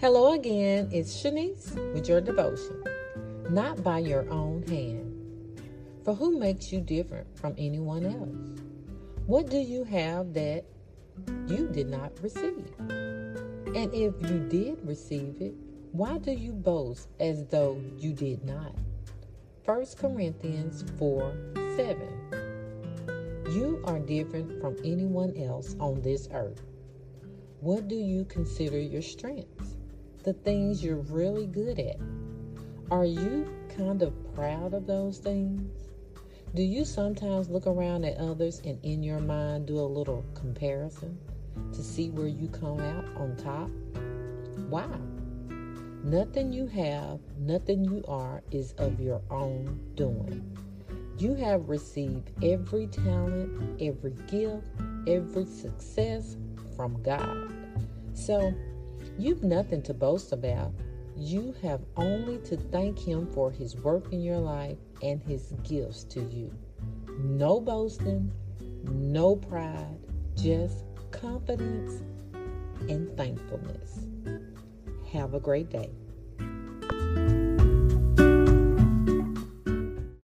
Hello again, it's Shanese with your devotion. Not by your own hand. For who makes you different from anyone else? What do you have that you did not receive? And if you did receive it, why do you boast as though you did not? 1 Corinthians 4 7. You are different from anyone else on this earth. What do you consider your strengths? The things you're really good at? Are you kind of proud of those things? Do you sometimes look around at others and in your mind do a little comparison to see where you come out on top? Wow. Nothing you have, nothing you are is of your own doing. You have received every talent, every gift, every success from God. So, you've nothing to boast about. You have only to thank Him for His work in your life and His gifts to you. No boasting, no pride, just confidence and thankfulness. Have a great day.